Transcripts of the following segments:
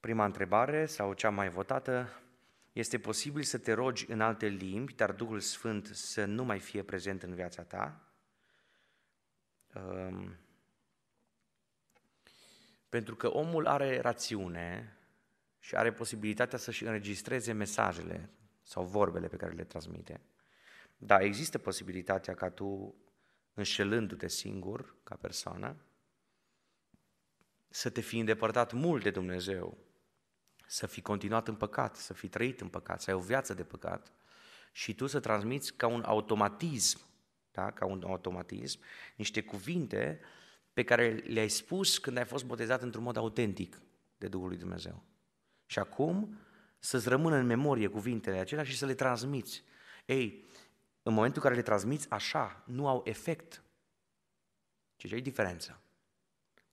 Prima întrebare, sau cea mai votată, este posibil să te rogi în alte limbi, dar Duhul Sfânt să nu mai fie prezent în viața ta? Um, pentru că omul are rațiune și are posibilitatea să-și înregistreze mesajele sau vorbele pe care le transmite. Da, există posibilitatea ca tu, înșelându-te singur, ca persoană, să te fi îndepărtat mult de Dumnezeu, să fi continuat în păcat, să fi trăit în păcat, să ai o viață de păcat și tu să transmiți ca un automatism, da? ca un automatism, niște cuvinte pe care le-ai spus când ai fost botezat într-un mod autentic de Duhul lui Dumnezeu. Și acum să-ți rămână în memorie cuvintele acelea și să le transmiți. Ei, în momentul în care le transmiți așa, nu au efect. Ce e diferența?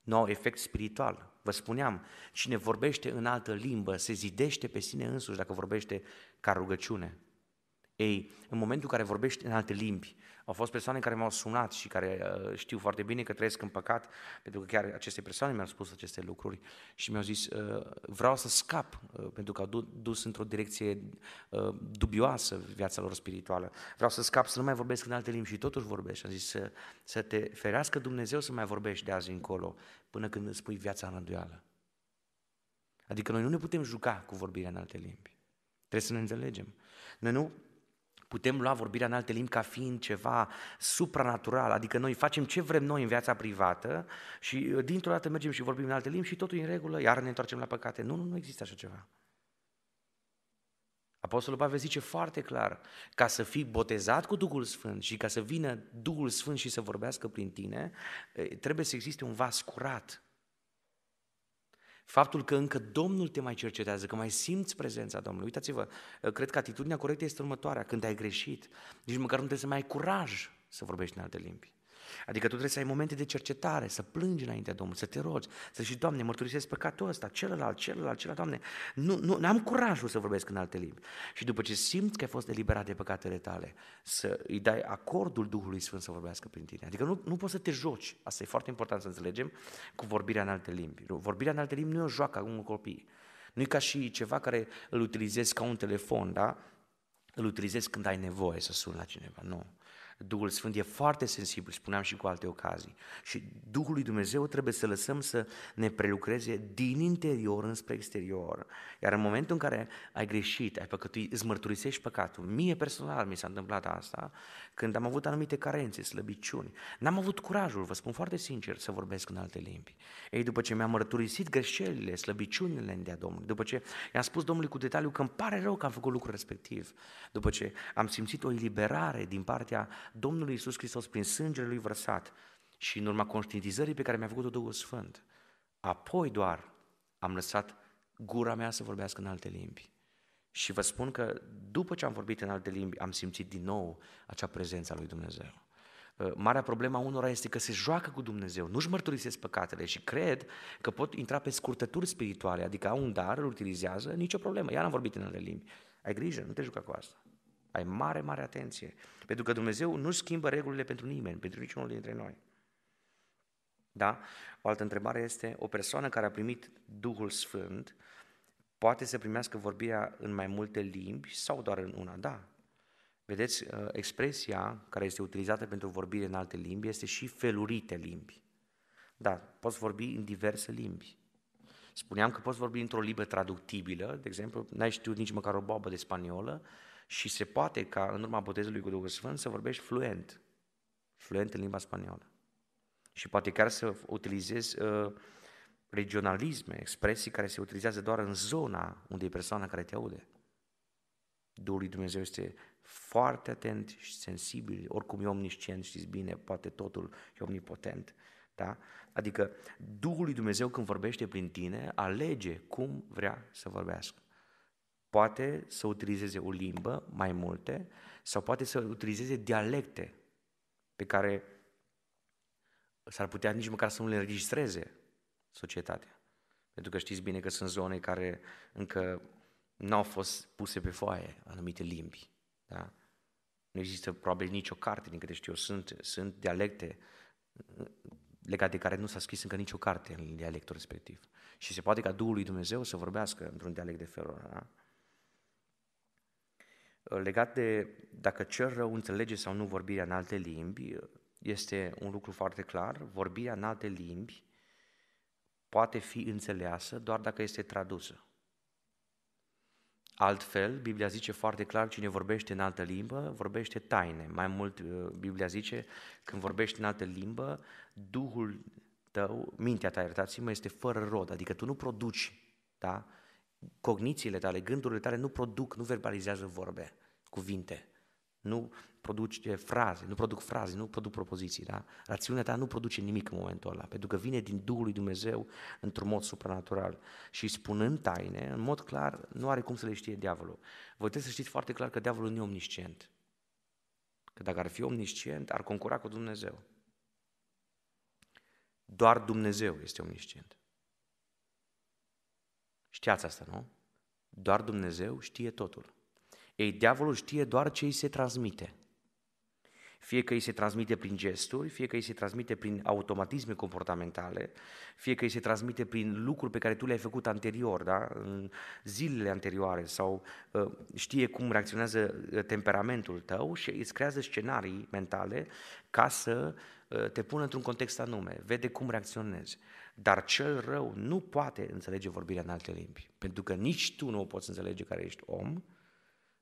Nu au efect spiritual. Vă spuneam, cine vorbește în altă limbă se zidește pe sine însuși dacă vorbește ca rugăciune. Ei, în momentul în care vorbești în alte limbi, au fost persoane care m-au sunat și care uh, știu foarte bine că trăiesc în păcat, pentru că chiar aceste persoane mi-au spus aceste lucruri și mi-au zis, uh, vreau să scap, uh, pentru că au dus într-o direcție uh, dubioasă viața lor spirituală. Vreau să scap, să nu mai vorbesc în alte limbi și totuși vorbesc. Am zis să, să te ferească Dumnezeu să mai vorbești de azi încolo, până când îți spui viața în rânduială. Adică noi nu ne putem juca cu vorbirea în alte limbi. Trebuie să ne înțelegem. Noi nu Putem lua vorbirea în alte limbi ca fiind ceva supranatural, adică noi facem ce vrem noi în viața privată și uh, dintr-o dată mergem și vorbim în alte limbi și totul e în regulă, iar ne întoarcem la păcate. Nu, nu, nu există așa ceva. Apostolul Pavel zice foarte clar, ca să fii botezat cu Duhul Sfânt și ca să vină Duhul Sfânt și să vorbească prin tine, trebuie să existe un vas curat. Faptul că încă Domnul te mai cercetează, că mai simți prezența Domnului. Uitați-vă, cred că atitudinea corectă este următoarea. Când ai greșit, nici măcar nu trebuie să mai ai curaj să vorbești în alte limbi. Adică tu trebuie să ai momente de cercetare, să plângi înaintea Domnului, să te rogi, să zici, Doamne, mărturisesc păcatul ăsta, celălalt, celălalt, celălalt, Doamne, nu, nu am curajul să vorbesc în alte limbi. Și după ce simți că ai fost eliberat de păcatele tale, să îi dai acordul Duhului Sfânt să vorbească prin tine. Adică nu, nu poți să te joci, asta e foarte important să înțelegem, cu vorbirea în alte limbi. Vorbirea în alte limbi nu e o joacă un copii. Nu e ca și ceva care îl utilizezi ca un telefon, da? Îl utilizezi când ai nevoie să suni la cineva. Nu. Duhul Sfânt e foarte sensibil, spuneam și cu alte ocazii. Și Duhul lui Dumnezeu trebuie să lăsăm să ne prelucreze din interior înspre exterior. Iar în momentul în care ai greșit, ai păcătuit, îți mărturisești păcatul. Mie personal mi s-a întâmplat asta când am avut anumite carențe, slăbiciuni. N-am avut curajul, vă spun foarte sincer, să vorbesc în alte limbi. Ei, după ce mi-am mărturisit greșelile, slăbiciunile în dea Domnului, după ce i-am spus Domnului cu detaliu că îmi pare rău că am făcut lucrul respectiv, după ce am simțit o eliberare din partea Domnului Isus Hristos prin sângele Lui vărsat și în urma conștientizării pe care mi-a făcut-o Duhul Sfânt, apoi doar am lăsat gura mea să vorbească în alte limbi. Și vă spun că după ce am vorbit în alte limbi, am simțit din nou acea prezență a lui Dumnezeu. Uh, marea problemă a unora este că se joacă cu Dumnezeu, nu-și mărturisesc păcatele și cred că pot intra pe scurtături spirituale, adică au un dar, îl utilizează, nicio problemă, iar am vorbit în alte limbi. Ai grijă, nu te juca cu asta. Ai mare, mare atenție. Pentru că Dumnezeu nu schimbă regulile pentru nimeni, pentru niciunul dintre noi. Da? O altă întrebare este, o persoană care a primit Duhul Sfânt poate să primească vorbirea în mai multe limbi sau doar în una? Da. Vedeți, uh, expresia care este utilizată pentru vorbire în alte limbi este și felurite limbi. Da, poți vorbi în diverse limbi. Spuneam că poți vorbi într-o limbă traductibilă, de exemplu, n-ai știut nici măcar o boabă de spaniolă și se poate ca în urma botezului cu Duhul Sfânt să vorbești fluent, fluent în limba spaniolă. Și poate chiar să utilizezi uh, regionalisme, expresii care se utilizează doar în zona unde e persoana care te aude. Duhul lui Dumnezeu este foarte atent și sensibil, oricum e omniscient, știți bine, poate totul e omnipotent. Da? Adică Duhul lui Dumnezeu când vorbește prin tine, alege cum vrea să vorbească. Poate să utilizeze o limbă, mai multe, sau poate să utilizeze dialecte pe care s-ar putea nici măcar să nu le înregistreze societatea. Pentru că știți bine că sunt zone care încă nu au fost puse pe foaie anumite limbi. Da? Nu există probabil nicio carte, din câte știu eu, sunt, sunt dialecte legat de care nu s-a scris încă nicio carte în dialectul respectiv. Și se poate ca Duhul lui Dumnezeu să vorbească într-un dialect de felul ăla. Da? Legat de dacă cel rău înțelege sau nu vorbirea în alte limbi, este un lucru foarte clar. Vorbirea în alte limbi poate fi înțeleasă doar dacă este tradusă. Altfel, Biblia zice foarte clar, cine vorbește în altă limbă, vorbește taine. Mai mult, uh, Biblia zice, când vorbești în altă limbă, Duhul tău, mintea ta, iertați-mă, este fără rod, adică tu nu produci, da? Cognițiile tale, gândurile tale nu produc, nu verbalizează vorbe, cuvinte nu produce fraze, nu produc fraze, nu produc propoziții, da? Rațiunea ta nu produce nimic în momentul ăla, pentru că vine din Duhul lui Dumnezeu într-un mod supranatural. Și spunând taine, în mod clar, nu are cum să le știe diavolul. Voi trebuie să știți foarte clar că diavolul nu e omniscient. Că dacă ar fi omniscient, ar concura cu Dumnezeu. Doar Dumnezeu este omniscient. Știați asta, nu? Doar Dumnezeu știe totul. Ei, diavolul știe doar ce îi se transmite. Fie că îi se transmite prin gesturi, fie că îi se transmite prin automatisme comportamentale, fie că îi se transmite prin lucruri pe care tu le-ai făcut anterior, da? în zilele anterioare, sau uh, știe cum reacționează uh, temperamentul tău și îți creează scenarii mentale ca să uh, te pună într-un context anume, vede cum reacționezi. Dar cel rău nu poate înțelege vorbirea în alte limbi, pentru că nici tu nu o poți înțelege care ești om,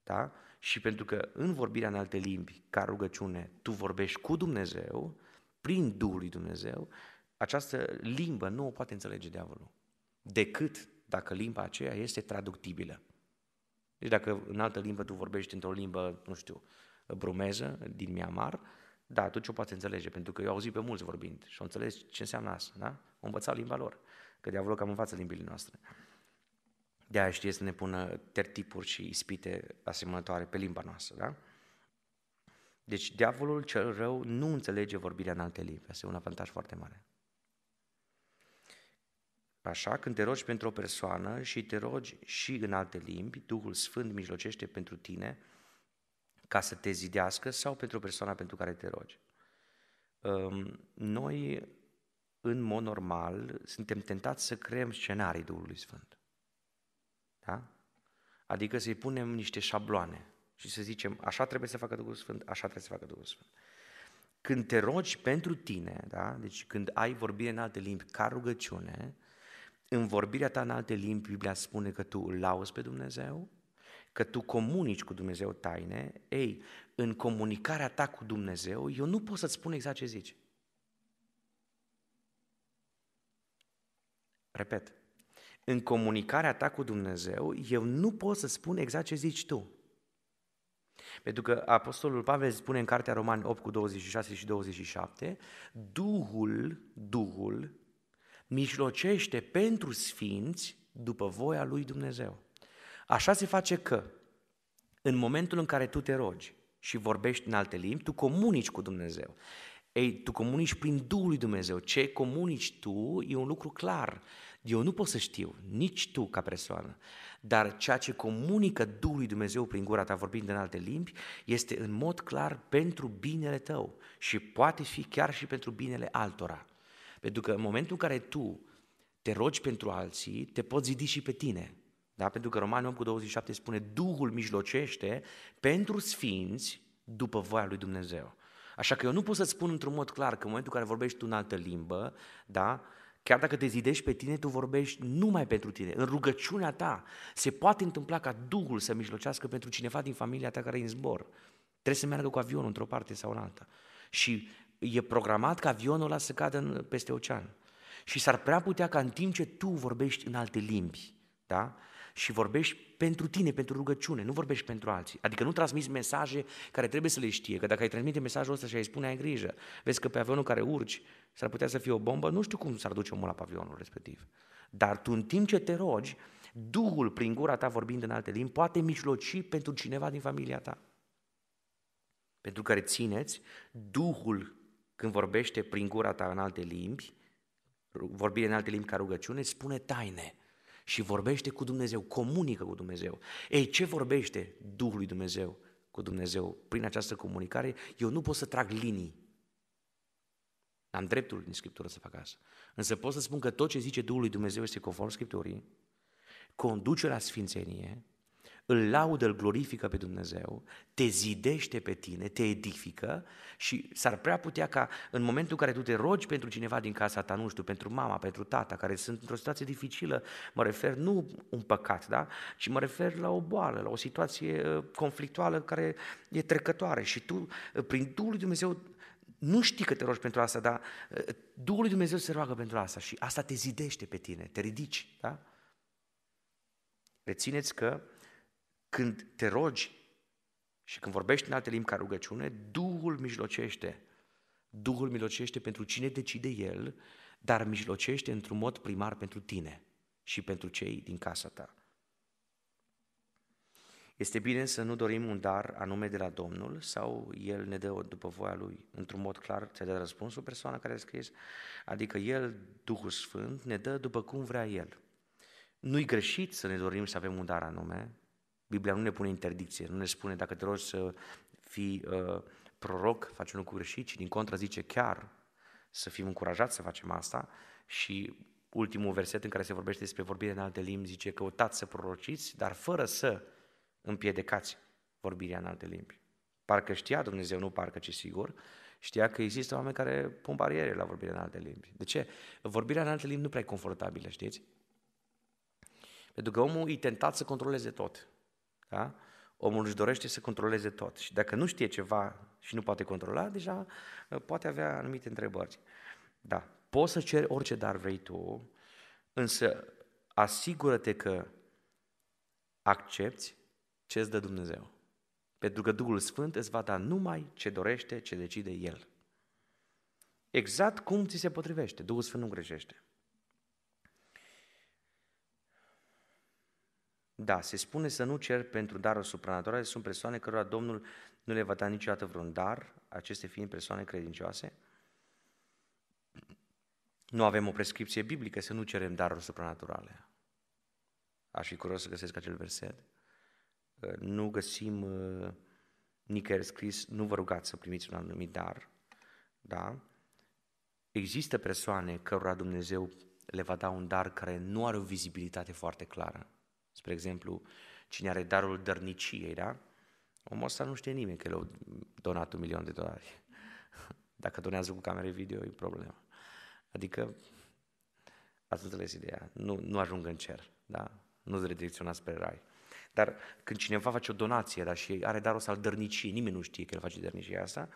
da? Și pentru că în vorbirea în alte limbi, ca rugăciune, tu vorbești cu Dumnezeu, prin Duhul lui Dumnezeu, această limbă nu o poate înțelege diavolul. Decât dacă limba aceea este traductibilă. Deci dacă în altă limbă tu vorbești într-o limbă, nu știu, brumeză, din Myanmar, da, atunci o poate înțelege, pentru că eu auzit pe mulți vorbind și o înțeles ce înseamnă asta, da? O învățat limba lor, că diavolul cam învață limbile noastre. De aia știe să ne pună tertipuri și ispite asemănătoare pe limba noastră, da? Deci diavolul cel rău nu înțelege vorbirea în alte limbi. Asta e un avantaj foarte mare. Așa, când te rogi pentru o persoană și te rogi și în alte limbi, Duhul Sfânt mijlocește pentru tine ca să te zidească sau pentru o persoană pentru care te rogi. Noi, în mod normal, suntem tentați să creăm scenarii Duhului Sfânt. Da? Adică să-i punem niște șabloane și să zicem, așa trebuie să facă Duhul Sfânt, așa trebuie să facă Duhul Sfânt. Când te rogi pentru tine, da? deci când ai vorbire în alte limbi ca rugăciune, în vorbirea ta în alte limbi, Biblia spune că tu îl lauzi pe Dumnezeu, că tu comunici cu Dumnezeu taine, ei, în comunicarea ta cu Dumnezeu, eu nu pot să-ți spun exact ce zici. Repet, în comunicarea ta cu Dumnezeu, eu nu pot să spun exact ce zici tu. Pentru că Apostolul Pavel spune în Cartea Romani 8 cu 26 și 27, Duhul, Duhul, mijlocește pentru sfinți după voia lui Dumnezeu. Așa se face că, în momentul în care tu te rogi și vorbești în alte limbi, tu comunici cu Dumnezeu. Ei, tu comunici prin Duhul lui Dumnezeu. Ce comunici tu e un lucru clar. Eu nu pot să știu, nici tu ca persoană, dar ceea ce comunică Duhul lui Dumnezeu prin gura ta vorbind în alte limbi este în mod clar pentru binele tău și poate fi chiar și pentru binele altora. Pentru că în momentul în care tu te rogi pentru alții, te poți zidi și pe tine. Da? Pentru că Romani 8 cu 27 spune Duhul mijlocește pentru sfinți după voia lui Dumnezeu. Așa că eu nu pot să-ți spun într-un mod clar că în momentul în care vorbești tu în altă limbă, da, Chiar dacă te zidești pe tine, tu vorbești numai pentru tine. În rugăciunea ta se poate întâmpla ca Duhul să mijlocească pentru cineva din familia ta care e în zbor. Trebuie să meargă cu avionul într-o parte sau în alta. Și e programat ca avionul ăla să cadă peste ocean. Și s-ar prea putea ca în timp ce tu vorbești în alte limbi, da? Și vorbești pentru tine, pentru rugăciune, nu vorbești pentru alții. Adică nu transmiți mesaje care trebuie să le știe, că dacă ai transmite mesajul ăsta și ai spune, ai grijă, vezi că pe avionul care urci s-ar putea să fie o bombă, nu știu cum s-ar duce omul la pavionul respectiv. Dar tu în timp ce te rogi, Duhul prin gura ta vorbind în alte limbi poate mijloci pentru cineva din familia ta. Pentru că rețineți, Duhul când vorbește prin gura ta în alte limbi, vorbire în alte limbi ca rugăciune, spune taine și vorbește cu Dumnezeu, comunică cu Dumnezeu. Ei, ce vorbește Duhul lui Dumnezeu cu Dumnezeu prin această comunicare? Eu nu pot să trag linii. Am dreptul din Scriptură să fac asta. Însă pot să spun că tot ce zice Duhul lui Dumnezeu este conform Scripturii, conduce la sfințenie, îl laudă, îl glorifică pe Dumnezeu, te zidește pe tine, te edifică și s-ar prea putea ca în momentul în care tu te rogi pentru cineva din casa ta, nu știu, pentru mama, pentru tata, care sunt într-o situație dificilă, mă refer nu un păcat, da? ci mă refer la o boală, la o situație uh, conflictuală care e trecătoare și tu, uh, prin Duhul lui Dumnezeu, nu știi că te rogi pentru asta, dar uh, Duhul lui Dumnezeu se roagă pentru asta și asta te zidește pe tine, te ridici, da? Rețineți că când te rogi și când vorbești în alte limbi ca rugăciune, Duhul mijlocește. Duhul mijlocește pentru cine decide El, dar mijlocește într-un mod primar pentru tine și pentru cei din casa ta. Este bine să nu dorim un dar anume de la Domnul sau El ne dă după voia Lui. Într-un mod clar ți-a dat răspunsul persoana care a scris, adică El, Duhul Sfânt, ne dă după cum vrea El. Nu-i greșit să ne dorim să avem un dar anume, Biblia nu ne pune interdicție, nu ne spune dacă te rogi să fii uh, proroc, faci un lucru greșit, ci din contră zice chiar să fim încurajați să facem asta și ultimul verset în care se vorbește despre vorbire în alte limbi zice căutați să prorociți, dar fără să împiedicați vorbirea în alte limbi. Parcă știa Dumnezeu, nu parcă, ci sigur, știa că există oameni care pun bariere la vorbirea în alte limbi. De ce? Vorbirea în alte limbi nu prea e confortabilă, știți? Pentru că omul e tentat să controleze tot. Da? Omul își dorește să controleze tot și dacă nu știe ceva și nu poate controla, deja uh, poate avea anumite întrebări. Da, poți să ceri orice dar vrei tu, însă asigură-te că accepti ce îți dă Dumnezeu. Pentru că Duhul Sfânt îți va da numai ce dorește, ce decide El. Exact cum ți se potrivește. Duhul Sfânt nu greșește. Da, se spune să nu cer pentru daruri supranaturale, sunt persoane cărora Domnul nu le va da niciodată vreun dar, aceste fiind persoane credincioase. Nu avem o prescripție biblică să nu cerem daruri supranaturale. Aș fi curios să găsesc acel verset. Nu găsim uh, nicăieri scris, nu vă rugați să primiți un anumit dar, da? Există persoane cărora Dumnezeu le va da un dar care nu are o vizibilitate foarte clară. Spre exemplu, cine are darul dărniciei, da? Omul ăsta nu știe nimeni că l-a donat un milion de dolari. Dacă donează cu camere video, e problemă. Adică, ați înțeles ideea, nu, nu ajung în cer, da? nu se redirecționa spre rai. Dar când cineva face o donație da, și are darul să-l dărnicie, nimeni nu știe că el face dărnicia asta,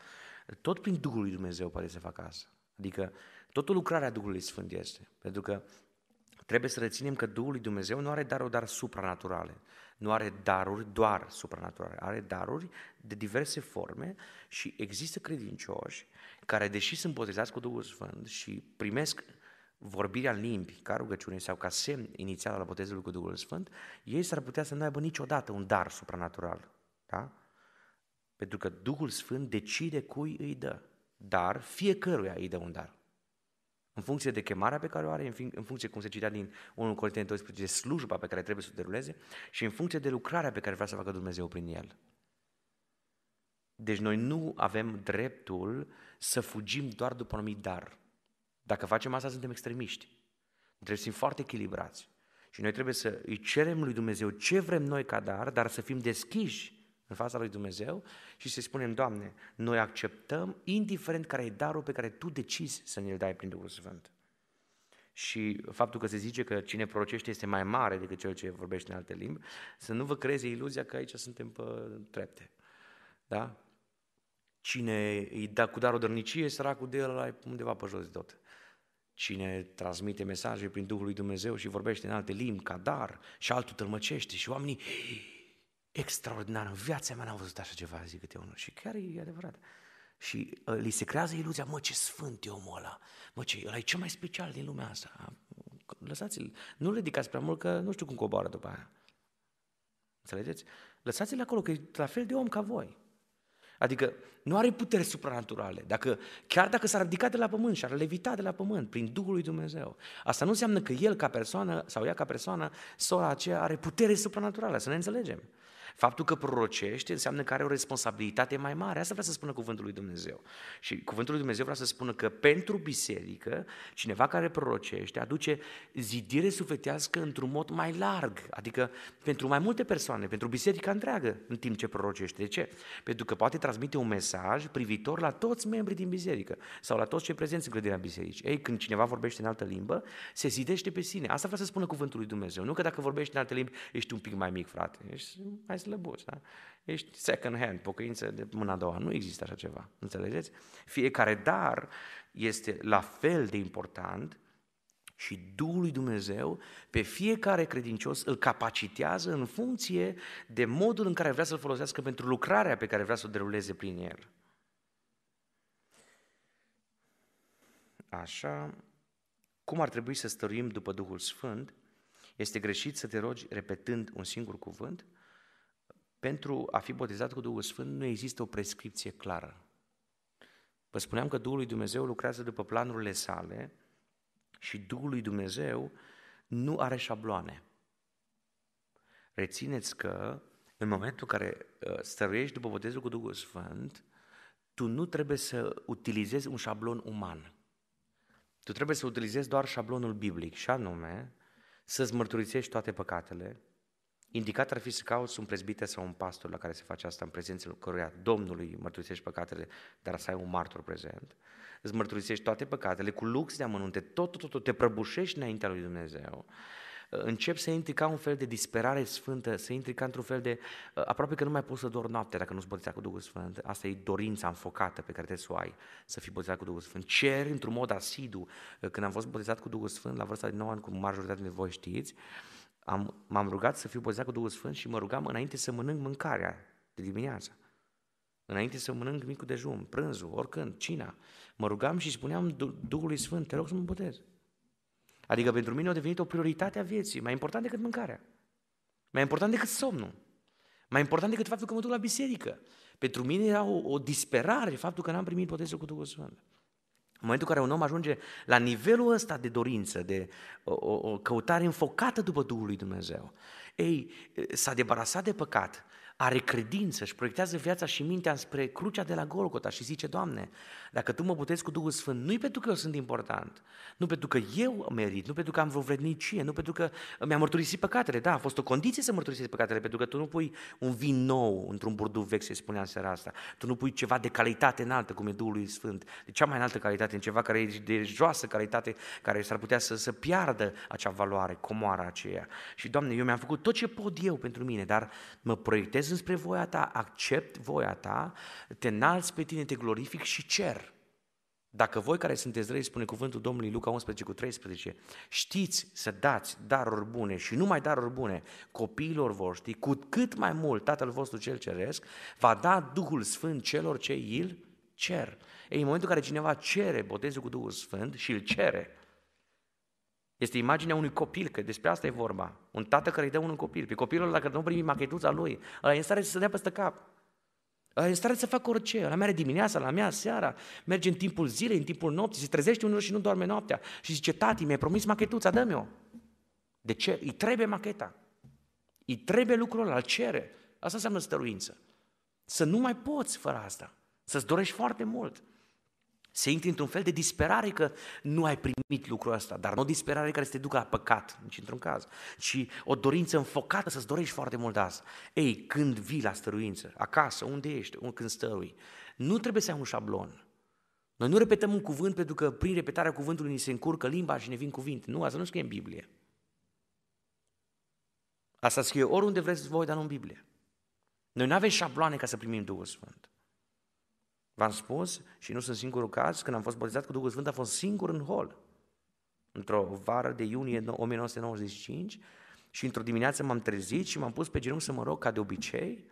tot prin Duhul lui Dumnezeu poate să facă asta. Adică totul lucrarea Duhului Sfânt este. Pentru că Trebuie să reținem că Duhul lui Dumnezeu nu are daruri dar supranaturale, nu are daruri doar supranaturale, are daruri de diverse forme și există credincioși care, deși sunt botezați cu Duhul Sfânt și primesc vorbirea în limbi ca rugăciune sau ca semn inițial al botezului cu Duhul Sfânt, ei s-ar putea să nu aibă niciodată un dar supranatural. Da? Pentru că Duhul Sfânt decide cui îi dă. Dar fiecăruia îi dă un dar în funcție de chemarea pe care o are, în funcție, cum se citea din 1 Corinteni 12, de slujba pe care trebuie să o deruleze și în funcție de lucrarea pe care vrea să facă Dumnezeu prin el. Deci noi nu avem dreptul să fugim doar după un anumit dar. Dacă facem asta, suntem extremiști. Trebuie să fim foarte echilibrați. Și noi trebuie să îi cerem lui Dumnezeu ce vrem noi ca dar, dar să fim deschiși în fața lui Dumnezeu și să spunem, Doamne, noi acceptăm indiferent care e darul pe care Tu decizi să ne-l dai prin Duhul Sfânt. Și faptul că se zice că cine prorocește este mai mare decât cel ce vorbește în alte limbi, să nu vă creeze iluzia că aici suntem pe trepte. Da? Cine îi da cu darul dărnicie, săracul de el undeva pe jos de tot. Cine transmite mesaje prin Duhul lui Dumnezeu și vorbește în alte limbi ca dar și altul tălmăcește și oamenii extraordinar. În viața mea n-am văzut așa ceva, zic câte unul. Și chiar e adevărat. Și uh, li se creează iluzia, mă, ce sfânt e omul ăla. Mă, ce, ăla e cel mai special din lumea asta. Lăsați-l, nu le ridicați prea mult, că nu știu cum coboară după aia. Înțelegeți? Lăsați-l acolo, că e la fel de om ca voi. Adică nu are puteri supranaturale. Dacă, chiar dacă s-ar ridica de la pământ și ar levita de la pământ prin Duhul lui Dumnezeu, asta nu înseamnă că el ca persoană sau ea ca persoană, sora aceea are putere supranaturală, să ne înțelegem. Faptul că prorocește înseamnă că are o responsabilitate mai mare. Asta vrea să spună cuvântul lui Dumnezeu. Și cuvântul lui Dumnezeu vrea să spună că pentru biserică, cineva care prorocește aduce zidire sufletească într-un mod mai larg, adică pentru mai multe persoane, pentru biserica întreagă, în timp ce prorocește. De ce? Pentru că poate transmite un mesaj privitor la toți membrii din biserică sau la toți cei prezenți în clădirea bisericii. Ei, când cineva vorbește în altă limbă, se zidește pe sine. Asta vrea să spună cuvântul lui Dumnezeu. Nu că dacă vorbești în alte limbi, ești un pic mai mic, frate. Ești mai slăbuț, da? Ești second hand, pocăință de mâna a doua. Nu există așa ceva, înțelegeți? Fiecare dar este la fel de important și Duhul lui Dumnezeu pe fiecare credincios îl capacitează în funcție de modul în care vrea să-l folosească pentru lucrarea pe care vrea să o deruleze prin el. Așa, cum ar trebui să stăruim după Duhul Sfânt? Este greșit să te rogi repetând un singur cuvânt? Pentru a fi botezat cu Duhul Sfânt nu există o prescripție clară. Vă spuneam că Duhul lui Dumnezeu lucrează după planurile sale și Duhul lui Dumnezeu nu are șabloane. Rețineți că în momentul în care uh, stăruiești după botezul cu Duhul Sfânt, tu nu trebuie să utilizezi un șablon uman. Tu trebuie să utilizezi doar șablonul biblic și anume să-ți mărturisești toate păcatele. Indicat ar fi să cauți un prezbiter sau un pastor la care se face asta în prezența căruia Domnului mărturisești păcatele, dar să ai un martor prezent. Îți mărturisești toate păcatele cu lux de amănunte, tot, tot, tot, te prăbușești înaintea lui Dumnezeu încep să intri ca un fel de disperare sfântă, să intri ca într-un fel de, uh, aproape că nu mai poți să dormi noapte dacă nu-ți botezat cu Duhul Sfânt. Asta e dorința înfocată pe care trebuie să o ai, să fii botezat cu Duhul Sfânt. Cer într-un mod asidu. Uh, când am fost botezat cu Duhul Sfânt, la vârsta de 9 ani, cum majoritatea de voi știți, am, m-am rugat să fiu botezat cu Duhul Sfânt și mă rugam înainte să mănânc mâncarea de dimineață. Înainte să mănânc micul dejun, prânzul, oricând, cina. Mă rugam și spuneam Duhului Sfânt, te rog să mă botez. Adică pentru mine a devenit o prioritate a vieții, mai important decât mâncarea, mai important decât somnul, mai important decât faptul că mă duc la biserică. Pentru mine era o, o disperare faptul că n-am primit botezul cu Duhul Sfânt. În momentul în care un om ajunge la nivelul ăsta de dorință, de o, o, o căutare înfocată după Duhul lui Dumnezeu, ei, s-a debarasat de păcat, are credință, își proiectează viața și mintea spre crucea de la Golgota și zice, Doamne, dacă Tu mă botezi cu Duhul Sfânt, nu-i pentru că eu sunt important, nu pentru că eu merit, nu pentru că am vreo vrednicie, nu pentru că mi-am mărturisit păcatele. Da, a fost o condiție să mărturisesc păcatele, pentru că Tu nu pui un vin nou într-un burduf vechi, se spunea în seara asta. Tu nu pui ceva de calitate înaltă, cum e Duhul Sfânt, de cea mai înaltă calitate, în ceva care e de joasă calitate, care s-ar putea să, să piardă acea valoare, comoara aceea. Și, Doamne, eu mi-am făcut tot ce pot eu pentru mine, dar mă proiectez orientez înspre voia ta, accept voia ta, te înalți pe tine, te glorific și cer. Dacă voi care sunteți răi, spune cuvântul Domnului Luca 11 cu 13, știți să dați daruri bune și numai daruri bune copiilor voștri, cu cât mai mult Tatăl vostru cel ceresc va da Duhul Sfânt celor ce îl cer. Ei, în momentul în care cineva cere botezul cu Duhul Sfânt și îl cere, este imaginea unui copil, că despre asta e vorba. Un tată care îi dă un copil. Pe copilul ăla care nu primi machetuța lui, ăla e în stare să se dea peste cap. Ăla e în stare să facă orice. Ăla merge dimineața, la mea seara, merge în timpul zilei, în timpul nopții, se trezește unul și nu doarme noaptea. Și zice, tati, mi-ai promis machetuța, dă-mi o. De ce? Îi trebuie macheta. Îi trebuie lucrul ăla, îl cere. Asta înseamnă stăruință. Să nu mai poți fără asta. Să-ți dorești foarte mult. Să intri într-un fel de disperare că nu ai primit lucrul ăsta, dar nu o disperare care să te ducă la păcat, nici într-un caz, ci o dorință înfocată să-ți dorești foarte mult asta. Ei, când vii la stăruință, acasă, unde ești, când stărui, nu trebuie să ai un șablon. Noi nu repetăm un cuvânt pentru că prin repetarea cuvântului ni se încurcă limba și ne vin cuvinte. Nu, asta nu scrie în Biblie. Asta scrie oriunde vreți voi, dar nu în Biblie. Noi nu avem șabloane ca să primim Duhul Sfânt. V-am spus, și nu sunt singurul caz, când am fost botezat cu Duhul Sfânt, am fost singur în hol. Într-o vară de iunie 1995 și într-o dimineață m-am trezit și m-am pus pe genunchi să mă rog ca de obicei,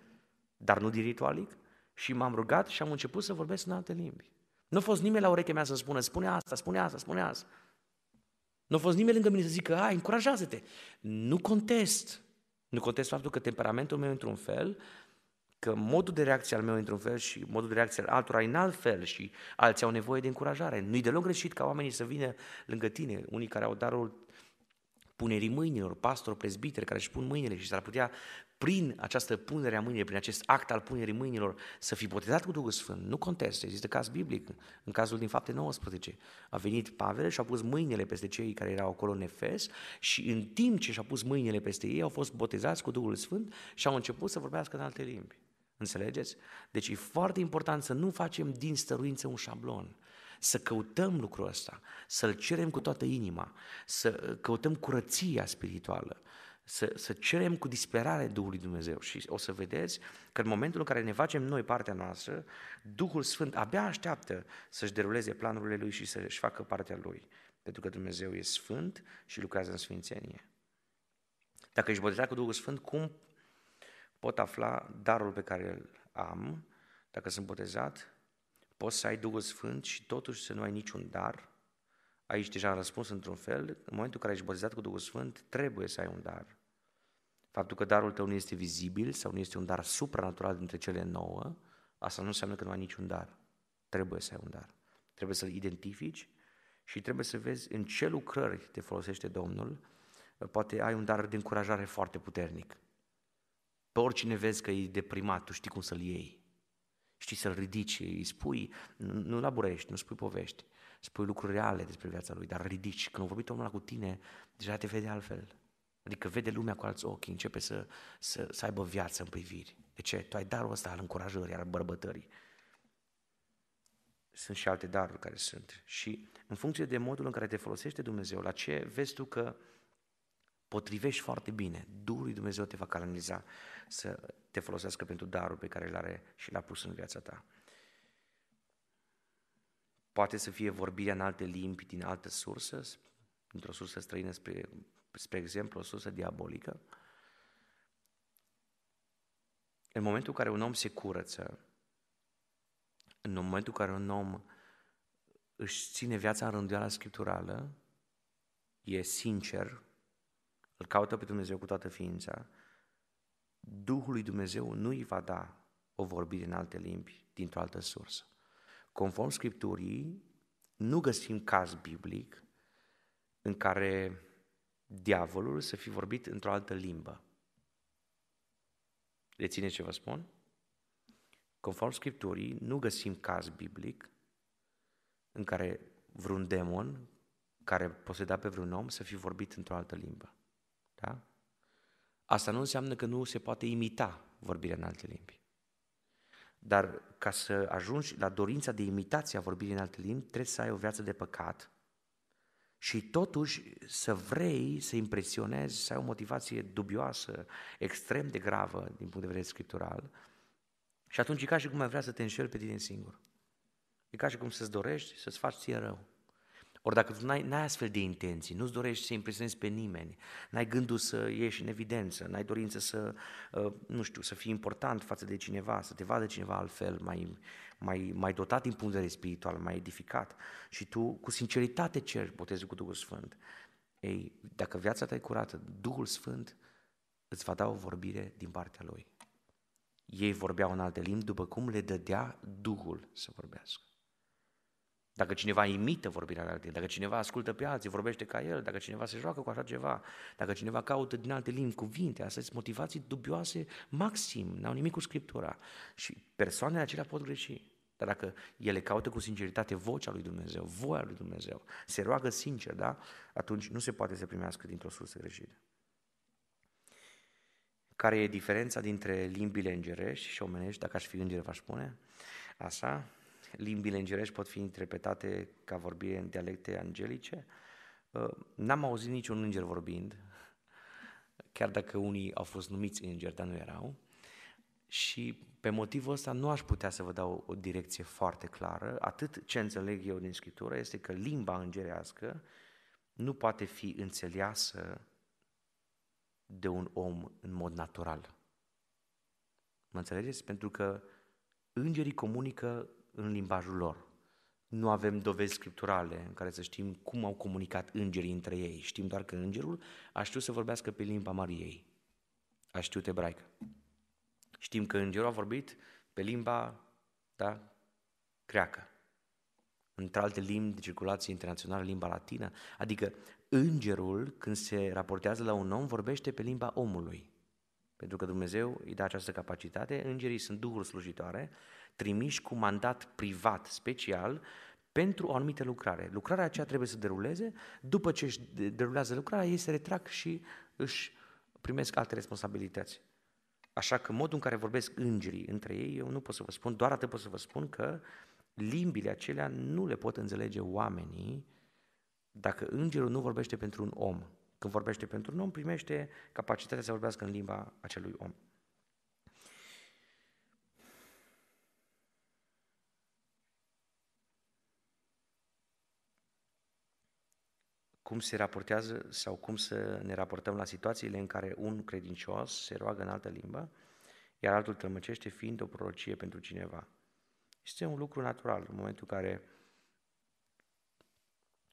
dar nu din ritualic, și m-am rugat și am început să vorbesc în alte limbi. Nu a fost nimeni la urechea mea să spună, spune asta, spune asta, spune asta. Nu a fost nimeni lângă mine să zică, ai, încurajează-te. Nu contest. Nu contest faptul că temperamentul meu într-un fel, că modul de reacție al meu într-un fel și modul de reacție al altora în alt fel și alții au nevoie de încurajare. Nu-i deloc greșit ca oamenii să vină lângă tine, unii care au darul punerii mâinilor, pastori, prezbiteri care își pun mâinile și s-ar putea prin această punere a mâinilor, prin acest act al punerii mâinilor, să fi botezat cu Duhul Sfânt. Nu contestă, există caz biblic. În cazul din fapte 19, a venit Pavel și a pus mâinile peste cei care erau acolo în Efes și în timp ce și-a pus mâinile peste ei, au fost botezați cu Duhul Sfânt și au început să vorbească în alte limbi. Înțelegeți? Deci e foarte important să nu facem din stăruință un șablon să căutăm lucrul ăsta, să-L cerem cu toată inima, să căutăm curăția spirituală, să, să cerem cu disperare Duhului Dumnezeu și o să vedeți că în momentul în care ne facem noi partea noastră, Duhul Sfânt abia așteaptă să-și deruleze planurile Lui și să-și facă partea Lui, pentru că Dumnezeu e Sfânt și lucrează în Sfințenie. Dacă ești botezat cu Duhul Sfânt, cum pot afla darul pe care îl am, dacă sunt botezat, Poți să ai Duhul Sfânt și totuși să nu ai niciun dar? Aici deja am răspuns într-un fel, în momentul în care ești botezat cu Duhul Sfânt, trebuie să ai un dar. Faptul că darul tău nu este vizibil sau nu este un dar supranatural dintre cele nouă, asta nu înseamnă că nu ai niciun dar. Trebuie să ai un dar. Trebuie să-l identifici și trebuie să vezi în ce lucrări te folosește Domnul. Poate ai un dar de încurajare foarte puternic. Pe oricine vezi că e deprimat, tu știi cum să-l iei. Știi să-l ridici, îi spui, nu laburești, nu spui povești, spui lucruri reale despre viața lui, dar ridici. Când a vorbit omul cu tine, deja te vede altfel. Adică vede lumea cu alți ochi, începe să, să, să aibă viață în priviri. De ce? Tu ai darul ăsta al încurajării, al bărbătării. Sunt și alte daruri care sunt. Și în funcție de modul în care te folosește Dumnezeu, la ce vezi tu că potrivești foarte bine, Duhul lui Dumnezeu te va canaliza să te folosească pentru darul pe care îl are și l-a pus în viața ta. Poate să fie vorbirea în alte limbi din altă sursă, dintr-o sursă străină, spre, spre exemplu, o sursă diabolică. În momentul în care un om se curăță, în momentul în care un om își ține viața în rânduială scripturală, e sincer, îl caută pe Dumnezeu cu toată ființa, Duhul lui Dumnezeu nu îi va da o vorbire în alte limbi dintr-o altă sursă. Conform Scripturii, nu găsim caz biblic în care diavolul să fi vorbit într-o altă limbă. Reține ce vă spun? Conform Scripturii, nu găsim caz biblic în care vreun demon care poseda pe vreun om să fi vorbit într-o altă limbă. Da? Asta nu înseamnă că nu se poate imita vorbirea în alte limbi. Dar ca să ajungi la dorința de imitație a vorbirii în alte limbi, trebuie să ai o viață de păcat și totuși să vrei să impresionezi, să ai o motivație dubioasă, extrem de gravă din punct de vedere scriptural, și atunci e ca și cum ai vrea să te înșeli pe tine singur. E ca și cum să-ți dorești să-ți faci ție rău. Ori dacă tu n-ai, n-ai astfel de intenții, nu-ți dorești să impresionezi pe nimeni, n-ai gândul să ieși în evidență, n-ai dorință să, uh, nu știu, să fii important față de cineva, să te vadă cineva altfel, mai, mai, mai dotat din punct de vedere spiritual, mai edificat și tu cu sinceritate ceri botezul cu Duhul Sfânt. Ei, dacă viața ta e curată, Duhul Sfânt îți va da o vorbire din partea Lui. Ei vorbeau în alte limbi după cum le dădea Duhul să vorbească. Dacă cineva imită vorbirea în alte dacă cineva ascultă pe alții, vorbește ca el, dacă cineva se joacă cu așa ceva, dacă cineva caută din alte limbi cuvinte, astea sunt motivații dubioase maxim, n-au nimic cu Scriptura. Și persoanele acelea pot greși. Dar dacă ele caută cu sinceritate vocea lui Dumnezeu, voia lui Dumnezeu, se roagă sincer, da? Atunci nu se poate să primească dintr-o sursă greșită. Care e diferența dintre limbile îngerești și omenești, dacă aș fi înger, v-aș spune? Așa, limbile îngerești pot fi interpretate ca vorbire în dialecte angelice. Uh, n-am auzit niciun înger vorbind, chiar dacă unii au fost numiți îngeri, dar nu erau. Și pe motivul ăsta nu aș putea să vă dau o direcție foarte clară. Atât ce înțeleg eu din Scriptură este că limba îngerească nu poate fi înțeleasă de un om în mod natural. Mă înțelegeți? Pentru că îngerii comunică în limbajul lor. Nu avem dovezi scripturale în care să știm cum au comunicat îngerii între ei. Știm doar că îngerul a știut să vorbească pe limba Mariei. A știut ebraică. Știm că îngerul a vorbit pe limba, da, creacă. Între alte limbi de circulație internațională, limba latină. Adică îngerul, când se raportează la un om, vorbește pe limba omului. pentru că Dumnezeu îi dă această capacitate. Îngerii sunt duhuri slujitoare, trimiși cu mandat privat, special, pentru o anumită lucrare. Lucrarea aceea trebuie să deruleze, după ce își derulează lucrarea, ei se retrag și își primesc alte responsabilități. Așa că modul în care vorbesc îngerii între ei, eu nu pot să vă spun, doar atât pot să vă spun că limbile acelea nu le pot înțelege oamenii dacă îngerul nu vorbește pentru un om. Când vorbește pentru un om, primește capacitatea să vorbească în limba acelui om. Cum se raportează sau cum să ne raportăm la situațiile în care un credincios se roagă în altă limbă, iar altul tămăcește fiind o prorocie pentru cineva. Este un lucru natural în momentul în care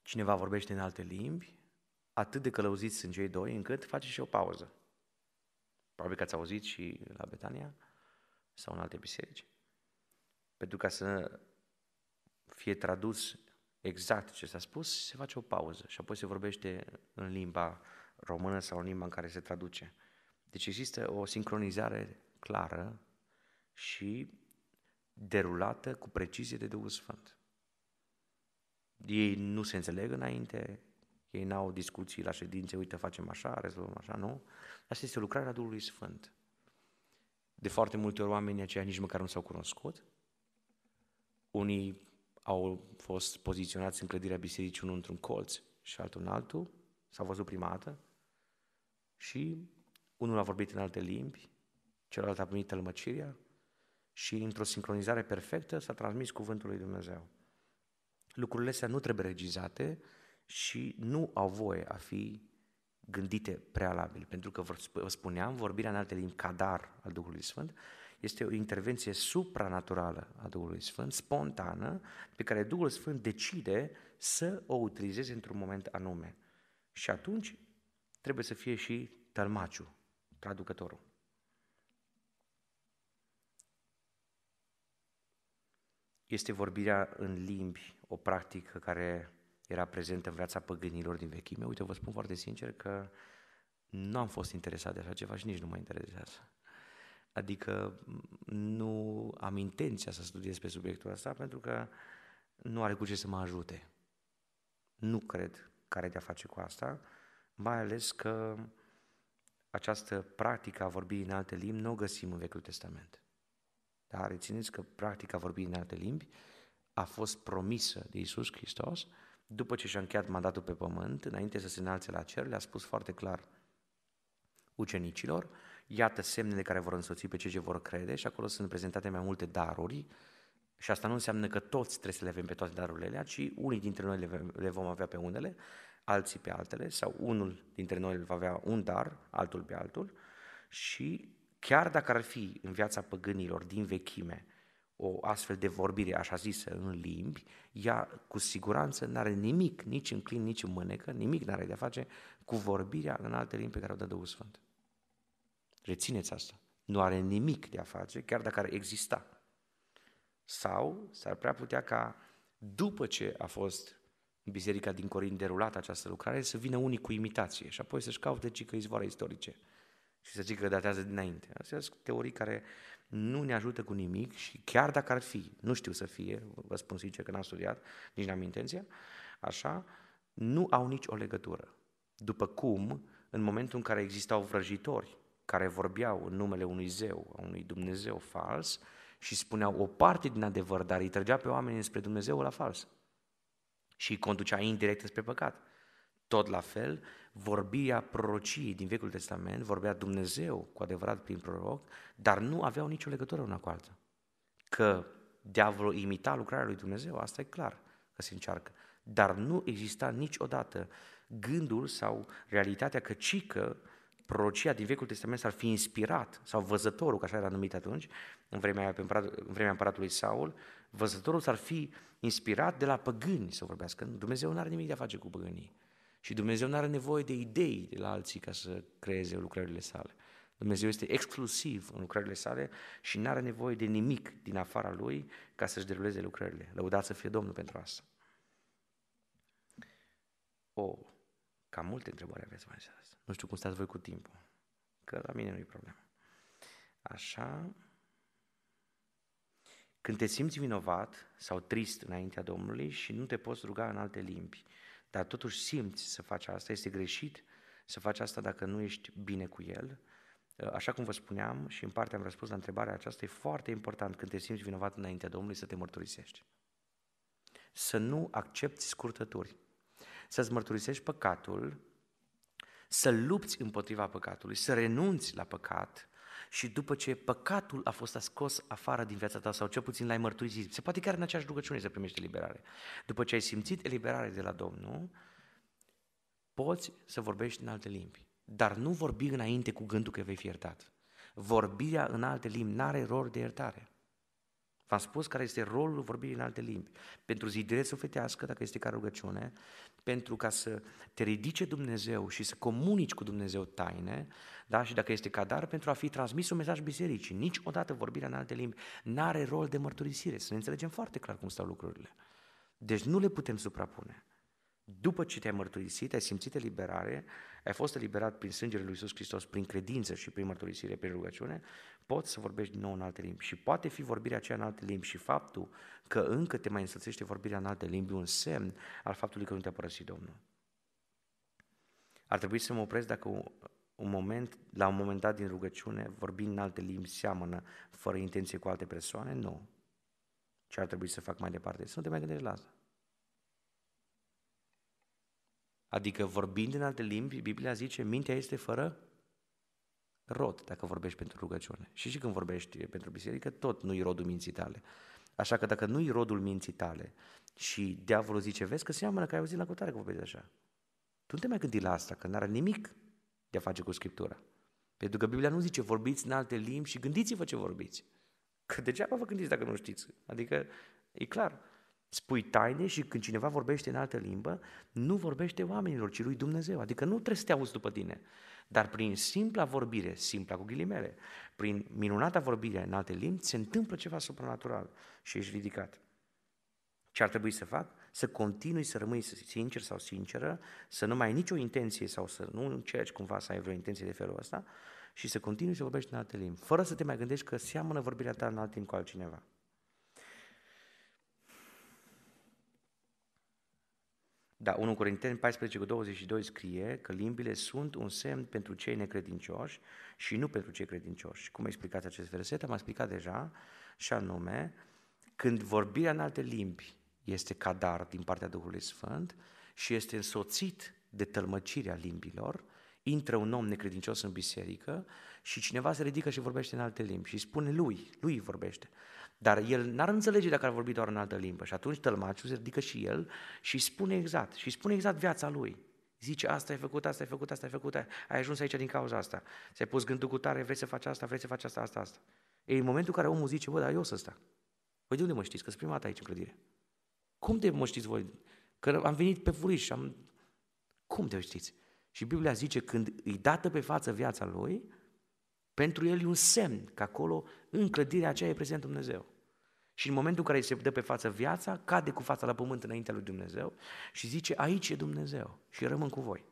cineva vorbește în alte limbi, atât de călăuziți sunt cei doi, încât face și o pauză. Probabil că ați auzit și la Betania sau în alte biserici. Pentru ca să fie tradus exact ce s-a spus, se face o pauză și apoi se vorbește în limba română sau în limba în care se traduce. Deci există o sincronizare clară și derulată cu precizie de Duhul Sfânt. Ei nu se înțeleg înainte, ei n-au discuții la ședințe, uite, facem așa, rezolvăm așa, nu? Asta este o lucrare a Duhului Sfânt. De foarte multe ori oamenii aceia nici măcar nu s-au cunoscut. Unii au fost poziționați în clădirea bisericii unul într-un colț și altul în altul, s-au văzut prima dată și unul a vorbit în alte limbi, celălalt a primit tălmăcirea și într-o sincronizare perfectă s-a transmis cuvântul lui Dumnezeu. Lucrurile astea nu trebuie regizate și nu au voie a fi gândite prealabil, pentru că vă spuneam, vorbirea în alte limbi, cadar al Duhului Sfânt, este o intervenție supranaturală a Duhului Sfânt, spontană, pe care Duhul Sfânt decide să o utilizeze într-un moment anume. Și atunci trebuie să fie și tălmaciu, traducătorul. Este vorbirea în limbi o practică care era prezentă în viața păgânilor din vechime. Uite, vă spun foarte sincer că nu am fost interesat de așa ceva și nici nu mă interesează. Adică nu am intenția să studiez pe subiectul ăsta pentru că nu are cu ce să mă ajute. Nu cred că are de-a face cu asta, mai ales că această practică a vorbi în alte limbi nu o găsim în Vechiul Testament. Dar rețineți că practica vorbi în alte limbi a fost promisă de Isus Hristos după ce și-a încheiat mandatul pe pământ, înainte să se înalțe la cer, le-a spus foarte clar ucenicilor iată semnele care vor însoți pe cei ce vor crede și acolo sunt prezentate mai multe daruri și asta nu înseamnă că toți trebuie să le avem pe toate darurile alea, ci unii dintre noi le vom avea pe unele, alții pe altele, sau unul dintre noi va avea un dar, altul pe altul, și chiar dacă ar fi în viața păgânilor din vechime o astfel de vorbire, așa zisă, în limbi, ea cu siguranță nu are nimic, nici în clin, nici în mânecă, nimic nu are de a face cu vorbirea în alte limbi pe care o dă Duhul Sfânt. Rețineți asta. Nu are nimic de a face, chiar dacă ar exista. Sau s-ar prea putea ca după ce a fost în biserica din Corint derulată această lucrare, să vină unii cu imitație și apoi să-și caute cică izvoare istorice și să zică că datează dinainte. Astea sunt teorii care nu ne ajută cu nimic și chiar dacă ar fi, nu știu să fie, vă spun sincer că n-am studiat, nici n-am intenția, așa, nu au nici o legătură. După cum, în momentul în care existau vrăjitori care vorbeau în numele unui zeu, a unui Dumnezeu fals și spuneau o parte din adevăr, dar îi trăgea pe oameni spre Dumnezeu la fals și îi conducea indirect spre păcat. Tot la fel, vorbirea prorociei din Vechiul Testament, vorbea Dumnezeu cu adevărat prin proroc, dar nu aveau nicio legătură una cu alta. Că diavolul imita lucrarea lui Dumnezeu, asta e clar că se încearcă. Dar nu exista niciodată gândul sau realitatea că cică prorocia din Vechiul Testament s-ar fi inspirat, sau văzătorul, că așa era numit atunci, în vremea, în vremea împăratului Saul, văzătorul s-ar fi inspirat de la păgâni să vorbească. Dumnezeu nu are nimic de a face cu păgânii. Și Dumnezeu nu are nevoie de idei de la alții ca să creeze lucrările sale. Dumnezeu este exclusiv în lucrările sale și nu are nevoie de nimic din afara Lui ca să-și deruleze lucrările. Lăudați să fie Domnul pentru asta. O, Cam multe întrebări aveți mai seara Nu știu cum stați voi cu timpul, că la mine nu e problemă. Așa. Când te simți vinovat sau trist înaintea Domnului și nu te poți ruga în alte limbi, dar totuși simți să faci asta, este greșit să faci asta dacă nu ești bine cu El. Așa cum vă spuneam și în parte am răspuns la întrebarea aceasta, e foarte important când te simți vinovat înaintea Domnului să te mărturisești. Să nu accepti scurtături. Să-ți mărturisești păcatul, să lupți împotriva păcatului, să renunți la păcat, și după ce păcatul a fost scos afară din viața ta sau cel puțin l-ai mărturisit, se poate chiar în aceeași rugăciune să primești eliberare. După ce ai simțit eliberare de la Domnul, poți să vorbești în alte limbi. Dar nu vorbi înainte cu gândul că vei fi iertat. Vorbirea în alte limbi n-are erori de iertare. V-am spus care este rolul vorbirii în alte limbi. Pentru zidire sufletească, dacă este ca rugăciune, pentru ca să te ridice Dumnezeu și să comunici cu Dumnezeu taine, da? și dacă este ca dar, pentru a fi transmis un mesaj bisericii. Niciodată vorbirea în alte limbi n-are rol de mărturisire, să ne înțelegem foarte clar cum stau lucrurile. Deci nu le putem suprapune. După ce te-ai mărturisit, ai simțit eliberare, ai fost eliberat prin sângele lui Iisus Hristos, prin credință și prin mărturisire, prin rugăciune, poți să vorbești din nou în alte limbi. Și poate fi vorbirea aceea în alte limbi și faptul că încă te mai însățește vorbirea în alte limbi un semn al faptului că nu te-a părăsit Domnul. Ar trebui să mă opresc dacă un moment, la un moment dat din rugăciune, vorbind în alte limbi, seamănă fără intenție cu alte persoane? Nu. Ce ar trebui să fac mai departe? Să nu te mai gândești la asta. Adică vorbind în alte limbi, Biblia zice, mintea este fără rod dacă vorbești pentru rugăciune. Și și când vorbești pentru biserică, tot nu-i rodul minții tale. Așa că dacă nu-i rodul minții tale și diavolul zice, vezi că seamănă că ai auzit la cutare că vorbești așa. Tu nu te mai gândi la asta, că n-are nimic de a face cu Scriptura. Pentru că Biblia nu zice vorbiți în alte limbi și gândiți-vă ce vorbiți. Că degeaba vă gândiți dacă nu știți. Adică e clar. Spui taine și când cineva vorbește în altă limbă, nu vorbește oamenilor, ci lui Dumnezeu. Adică nu trebuie să te auzi după tine. Dar prin simpla vorbire, simpla cu ghilimele, prin minunata vorbire în alte limbi, se întâmplă ceva supranatural și ești ridicat. Ce ar trebui să fac? Să continui să rămâi sincer sau sinceră, să nu mai ai nicio intenție sau să nu încerci cumva să ai vreo intenție de felul ăsta și să continui să vorbești în alte limbi, fără să te mai gândești că seamănă vorbirea ta în alt timp cu altcineva. Da, 1 Corinteni 14 cu 22 scrie că limbile sunt un semn pentru cei necredincioși și nu pentru cei credincioși. Cum explicați acest verset? Am explicat deja, și anume, când vorbirea în alte limbi este cadar din partea Duhului Sfânt și este însoțit de tălmăcirea limbilor, intră un om necredincios în biserică și cineva se ridică și vorbește în alte limbi și spune lui, lui vorbește. Dar el n-ar înțelege dacă ar vorbi doar în altă limbă. Și atunci tălmaciul se ridică și el și spune exact. Și spune exact viața lui. Zice, asta ai făcut, asta ai făcut, asta ai făcut, ai ajuns aici din cauza asta. Ți-ai pus gândul cu tare, vrei să faci asta, vrei să faci asta, asta, asta. E în momentul în care omul zice, bă, dar eu să sta. Păi de unde mă știți? Că sunt prima dată aici în clădire. Cum de mă știți voi? Că am venit pe furiș și am... Cum de știți? Și Biblia zice, când îi dată pe față viața lui, pentru el e un semn că acolo, în clădirea aceea, e prezent Dumnezeu. Și în momentul în care îi se dă pe față viața, cade cu fața la pământ înaintea lui Dumnezeu și zice, aici e Dumnezeu și rămân cu voi.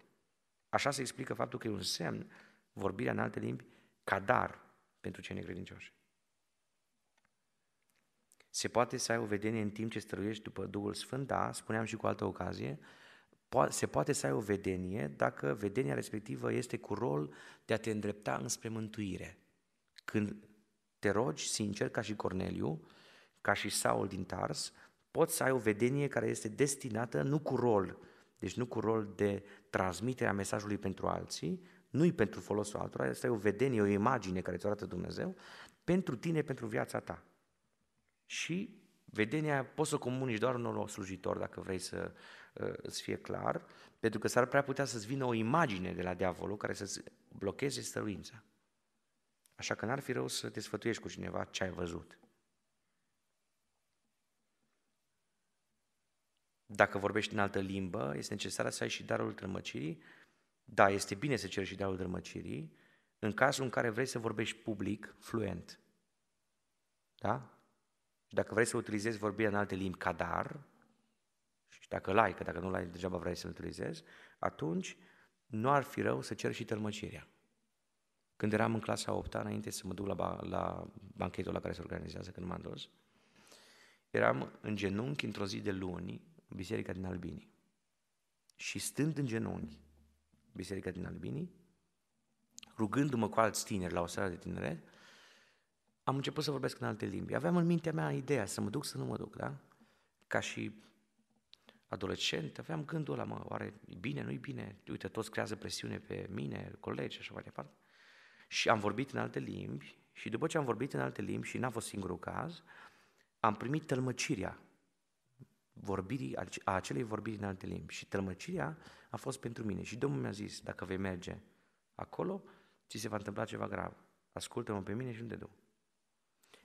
Așa se explică faptul că e un semn, vorbirea în alte limbi, ca dar pentru cei necredincioși. Se poate să ai o vedenie în timp ce străluiești după Duhul Sfânt? Da, spuneam și cu altă ocazie. Se poate să ai o vedenie dacă vedenia respectivă este cu rol de a te îndrepta înspre mântuire. Când te rogi sincer, ca și Corneliu, ca și Saul din Tars, poți să ai o vedenie care este destinată nu cu rol, deci nu cu rol de transmitere a mesajului pentru alții, nu-i pentru folosul altora, este o vedenie, o imagine care ți-o arată Dumnezeu, pentru tine, pentru viața ta. Și vedenia poți să comunici doar unor slujitor, dacă vrei să uh, îți fie clar, pentru că s-ar prea putea să-ți vină o imagine de la diavolul care să-ți blocheze stăruința. Așa că n-ar fi rău să te sfătuiești cu cineva ce ai văzut. Dacă vorbești în altă limbă, este necesar să ai și darul trămăcirii. Da, este bine să ceri și darul trămăcirii, în cazul în care vrei să vorbești public, fluent. Da? Dacă vrei să utilizezi vorbirea în alte limbi ca dar, și dacă l-ai, că dacă nu l-ai, degeaba vrei să-l utilizezi, atunci nu ar fi rău să ceri și tălmăcirea. când eram în clasa 8 înainte să mă duc la, ba- la banchetul la care se organizează când m-am dus, eram în genunchi într-o zi de luni în biserica din Albini. Și stând în genunchi, biserica din Albini, rugându-mă cu alți tineri la o seară de tineret, am început să vorbesc în alte limbi. Aveam în mintea mea ideea să mă duc, să nu mă duc, da? Ca și adolescent, aveam gândul ăla, mă, oare e bine, nu e bine? Uite, toți creează presiune pe mine, colegi și așa mai departe. Și am vorbit în alte limbi și după ce am vorbit în alte limbi și n-a fost singurul caz, am primit tălmăcirea vorbirii, a acelei vorbiri în alte limbi. Și tălmăcirea a fost pentru mine. Și Domnul mi-a zis, dacă vei merge acolo, ți se va întâmpla ceva grav. Ascultă-mă pe mine și nu te duc.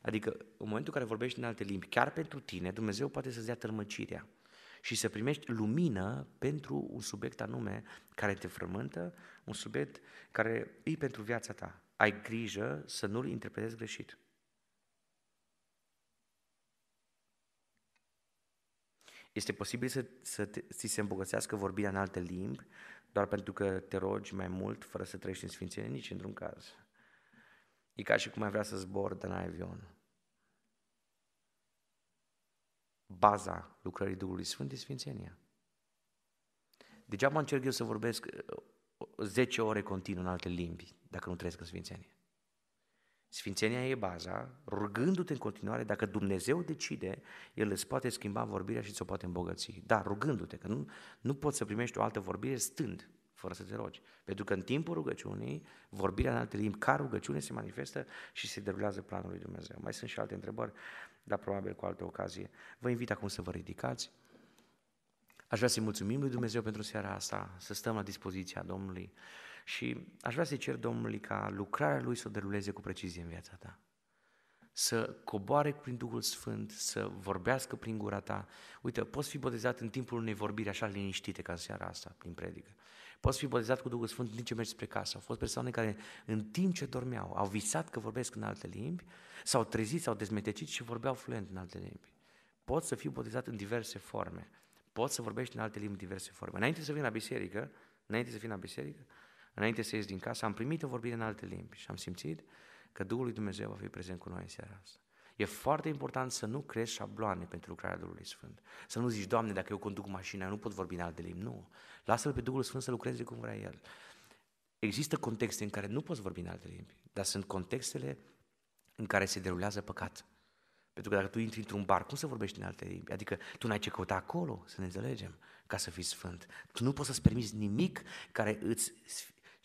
Adică, în momentul în care vorbești în alte limbi, chiar pentru tine, Dumnezeu poate să-ți dea tălmăcirea și să primești lumină pentru un subiect anume care te frământă, un subiect care e pentru viața ta. Ai grijă să nu-l interpretezi greșit. Este posibil să, să te, ți se îmbogățească vorbirea în alte limbi doar pentru că te rogi mai mult fără să trăiești în sfințenie? Nici într-un caz. E ca și cum ai vrea să zbor de la avion. Baza lucrării Duhului Sfânt e sfințenia. Degeaba încerc eu să vorbesc 10 uh, ore continuu în alte limbi, dacă nu trăiesc în sfințenie. Sfințenia e baza, rugându-te în continuare, dacă Dumnezeu decide, El îți poate schimba vorbirea și ți-o poate îmbogăți. Da, rugându-te, că nu, nu poți să primești o altă vorbire stând, fără să te rogi. Pentru că în timpul rugăciunii, vorbirea în alte limbi, ca rugăciune, se manifestă și se derulează planul lui Dumnezeu. Mai sunt și alte întrebări, dar probabil cu alte ocazie. Vă invit acum să vă ridicați. Aș vrea să-i mulțumim lui Dumnezeu pentru seara asta, să stăm la dispoziția Domnului. Și aș vrea să-i cer Domnului ca lucrarea Lui să o deruleze cu precizie în viața ta. Să coboare prin Duhul Sfânt, să vorbească prin gura ta. Uite, poți fi botezat în timpul unei vorbiri așa liniștite ca în seara asta, prin predică. Poți fi botezat cu Duhul Sfânt în timp ce mergi spre casă. Au fost persoane care în timp ce dormeau au visat că vorbesc în alte limbi, s-au trezit, s-au dezmetecit și vorbeau fluent în alte limbi. Poți să fii botezat în diverse forme. Poți să vorbești în alte limbi în diverse forme. Înainte să vin la biserică, înainte să vin la biserică, înainte să ies din casă, am primit o vorbire în alte limbi și am simțit că Duhul lui Dumnezeu va fi prezent cu noi în seara asta. E foarte important să nu crezi șabloane pentru lucrarea Duhului Sfânt. Să nu zici, Doamne, dacă eu conduc mașina, eu nu pot vorbi în alte limbi. Nu. Lasă-L pe Duhul Sfânt să lucreze cum vrea El. Există contexte în care nu poți vorbi în alte limbi, dar sunt contextele în care se derulează păcat. Pentru că dacă tu intri într-un bar, cum să vorbești în alte limbi? Adică tu n-ai ce căuta acolo, să ne înțelegem, ca să fii sfânt. Tu nu poți să-ți permiți nimic care îți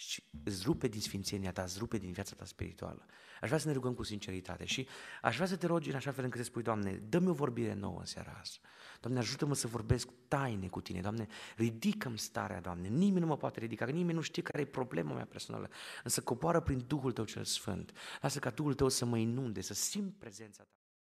și îți rupe din sfințenia ta, îți rupe din viața ta spirituală. Aș vrea să ne rugăm cu sinceritate și aș vrea să te rogi în așa fel încât să spui, Doamne, dă-mi o vorbire nouă în seara asta. Doamne, ajută-mă să vorbesc taine cu Tine. Doamne, ridică-mi starea, Doamne. Nimeni nu mă poate ridica, că nimeni nu știe care e problema mea personală. Însă coboară prin Duhul Tău cel Sfânt. Lasă ca Duhul Tău să mă inunde, să simt prezența Ta.